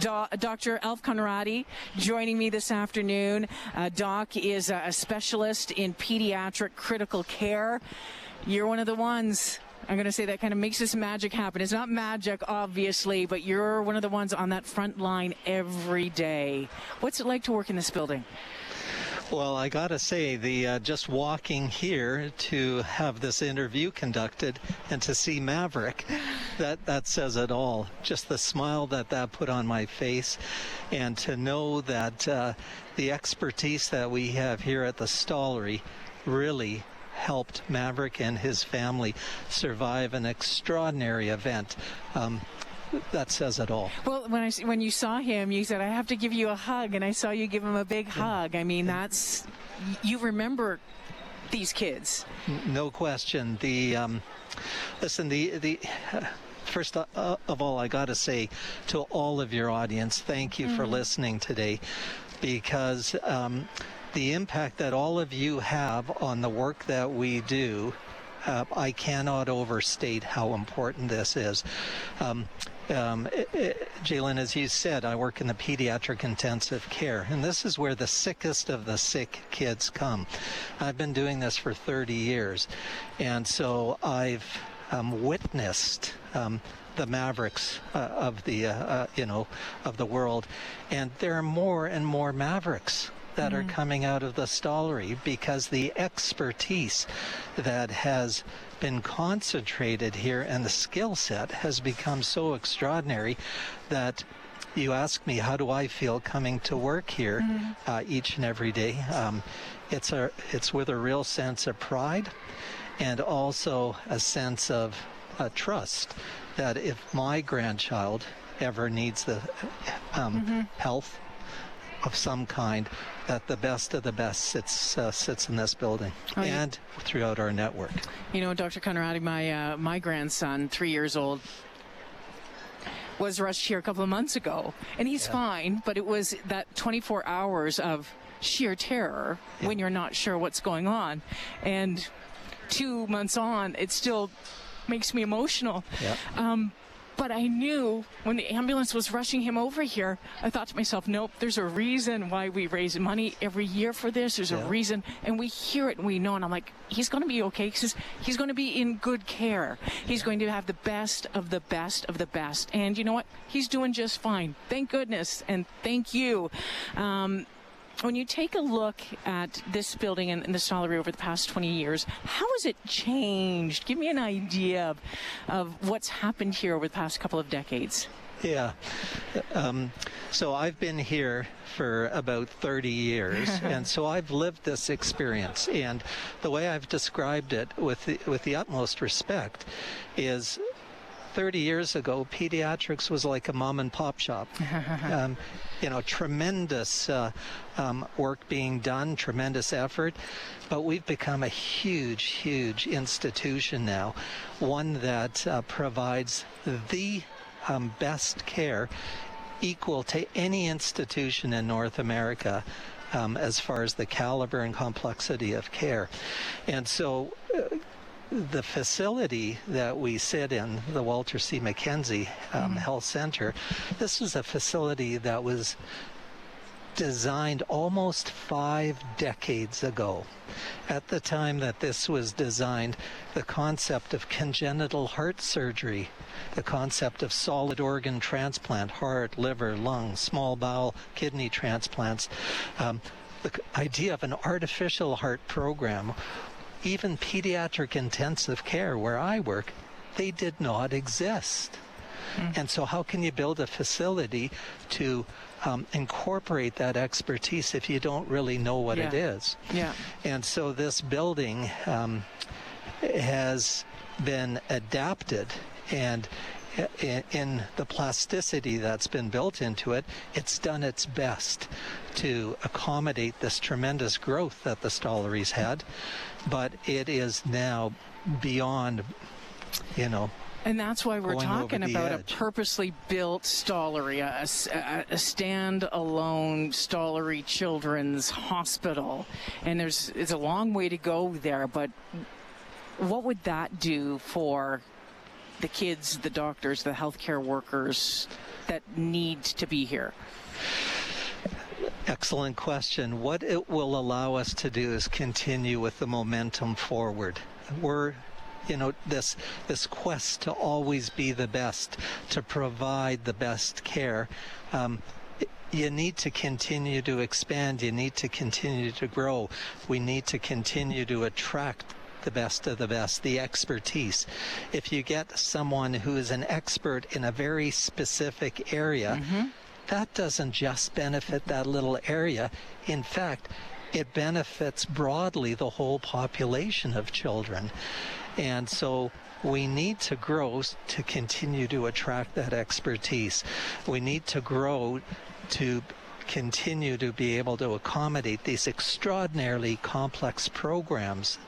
Do- Dr. Alf Conradi joining me this afternoon. Uh, Doc is a specialist in pediatric critical care. You're one of the ones. I'm going to say that kind of makes this magic happen. It's not magic, obviously, but you're one of the ones on that front line every day. What's it like to work in this building? Well, I gotta say, the uh, just walking here to have this interview conducted and to see Maverick, that that says it all. Just the smile that that put on my face, and to know that uh, the expertise that we have here at the Stollery really helped Maverick and his family survive an extraordinary event. Um, that says it all. Well, when I when you saw him, you said I have to give you a hug, and I saw you give him a big hug. I mean, that's you remember these kids. No question. The um, listen, the the. Uh, First of all, I got to say to all of your audience, thank you mm-hmm. for listening today because um, the impact that all of you have on the work that we do uh, I cannot overstate how important this is. Um, um, Jalen, as you said, I work in the pediatric intensive care, and this is where the sickest of the sick kids come. I've been doing this for 30 years, and so I've um, witnessed um, the mavericks uh, of the uh, uh, you know of the world, and there are more and more mavericks that mm-hmm. are coming out of the Stollery because the expertise that has been concentrated here and the skill set has become so extraordinary that you ask me how do I feel coming to work here mm-hmm. uh, each and every day. Um, it's a it's with a real sense of pride and also a sense of uh, trust that if my grandchild ever needs the um, mm-hmm. health of some kind, that the best of the best sits uh, sits in this building oh, and yeah. throughout our network. You know, Dr. Conradi, my uh, my grandson, three years old, was rushed here a couple of months ago, and he's yeah. fine. But it was that 24 hours of sheer terror yeah. when you're not sure what's going on, and two months on, it still makes me emotional. Yeah. Um, but I knew when the ambulance was rushing him over here, I thought to myself, nope, there's a reason why we raise money every year for this. There's yeah. a reason. And we hear it and we know. And I'm like, he's going to be okay because he's going to be in good care. He's going to have the best of the best of the best. And you know what? He's doing just fine. Thank goodness. And thank you. Um, when you take a look at this building and, the Stollery over the past 20 years, how has it changed? Give me an idea of, of what's happened here over the past couple of decades. Yeah. Um, so I've been here for about 30 years, and so I've lived this experience. And the way I've described it with the, with the utmost respect is 30 years ago, pediatrics was like a mom and pop shop. um, you know, tremendous uh, um, work being done, tremendous effort, but we've become a huge, huge institution now, one that uh, provides the um, best care equal to any institution in North America. Um, as far as the caliber and complexity of care. And so the facility that we sit in, the Walter C. Mackenzie um, mm-hmm. Health Center, this was a facility that was designed almost five decades ago. At the time that this was designed, the concept of congenital heart surgery, the concept of solid organ transplant, heart, liver, lung, small bowel, kidney transplants, um, the idea of an artificial heart program even pediatric intensive care where I work, they did not exist. Mm. And so, how can you build a facility to um, incorporate that expertise if you don't really know what yeah. it is? Yeah. And so, this building um, has been adapted and in the plasticity that's been built into it, it's done its best to accommodate this tremendous growth that the Stollery's had, but it is now beyond, you know, and that's why we're talking about edge. a purposely built Stollery, a, a, a stand-alone Stollery Children's Hospital. And there's it's a long way to go there, but what would that do for the kids, the doctors, the healthcare workers that need to be here? Excellent question. What it will allow us to do is continue with the momentum forward. We're you know this this quest to always be the best to provide the best care um, you need to continue to expand you need to continue to grow we need to continue to attract the best of the best, the expertise. If you get someone who is an expert in a very specific area, mm-hmm. that doesn't just benefit that little area. In fact, it benefits broadly the whole population of children. And so we need to grow to continue to attract that expertise. We need to grow to continue to be able to accommodate these extraordinarily complex programs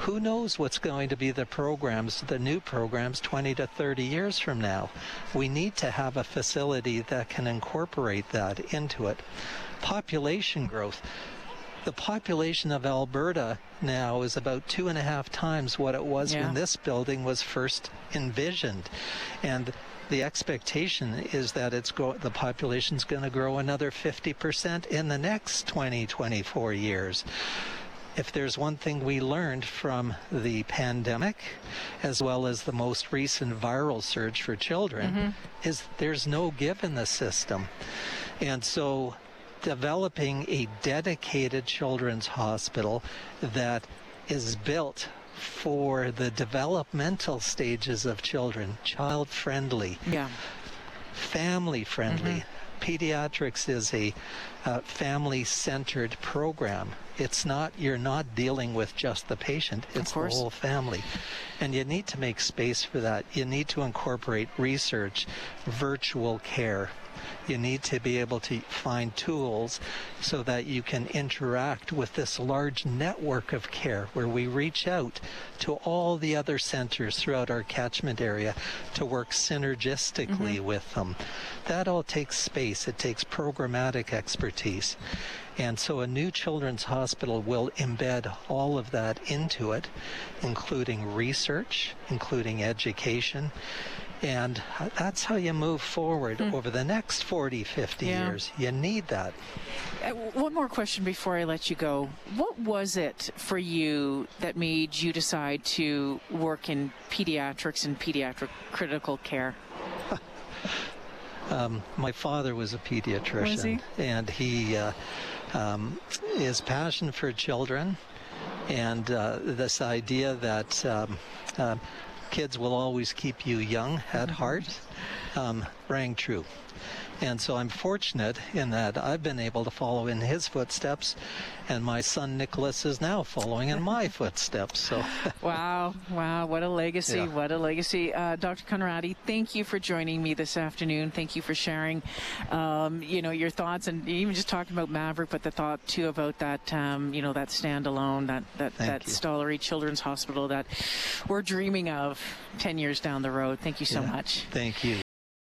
who knows what's going to be the programs, the new programs 20 to 30 years from now. We need to have a facility that can incorporate that into it. Population growth. The population of Alberta now is about two and a half times what it was yeah. when this building was first envisioned. And the expectation is that it's go- the population's going to grow another 50% in the next 20, 24 years if there's one thing we learned from the pandemic, as well as the most recent viral surge for children, mm-hmm. is there's no give in the system. And so developing a dedicated children's hospital that is built for the developmental stages of children, child friendly, yeah. family friendly. Mm-hmm. Pediatrics is a uh, family centered program. It's not you're not dealing with just the patient it's the whole family. And you need to make space for that. You need to incorporate research virtual care you need to be able to find tools so that you can interact with this large network of care where we reach out to all the other centers throughout our catchment area to work synergistically mm-hmm. with them. That all takes space, it takes programmatic expertise. And so a new children's hospital will embed all of that into it, including research, including education, and that's how you move forward mm. over the next 40, 50 yeah. years. You need that. Uh, one more question before I let you go. What was it for you that made you decide to work in pediatrics and pediatric critical care? um, my father was a pediatrician, was he? and he uh, um, his passion for children and uh, this idea that um, uh, kids will always keep you young at heart um, rang true. And so I'm fortunate in that I've been able to follow in his footsteps, and my son Nicholas is now following in my footsteps. So, wow, wow, what a legacy! Yeah. What a legacy, uh, Dr. Conradi. Thank you for joining me this afternoon. Thank you for sharing, um, you know, your thoughts and even just talking about Maverick, but the thought too about that, um, you know, that standalone, that that Thank that you. Stollery Children's Hospital that we're dreaming of 10 years down the road. Thank you so yeah. much. Thank you.